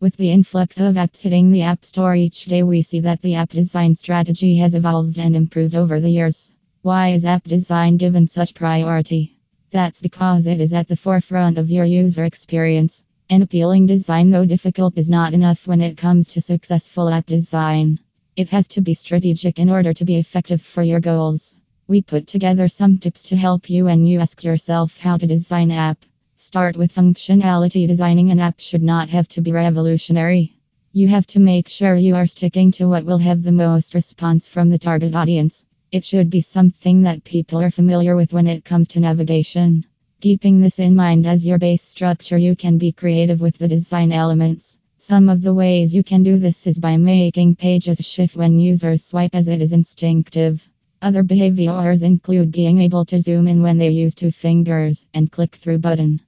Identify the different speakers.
Speaker 1: With the influx of apps hitting the App Store each day, we see that the app design strategy has evolved and improved over the years. Why is app design given such priority? That's because it is at the forefront of your user experience. An appealing design, though difficult, is not enough when it comes to successful app design. It has to be strategic in order to be effective for your goals. We put together some tips to help you when you ask yourself how to design app. Start with functionality. Designing an app should not have to be revolutionary. You have to make sure you are sticking to what will have the most response from the target audience. It should be something that people are familiar with when it comes to navigation. Keeping this in mind as your base structure, you can be creative with the design elements. Some of the ways you can do this is by making pages shift when users swipe as it is instinctive. Other behaviors include being able to zoom in when they use two fingers and click through button.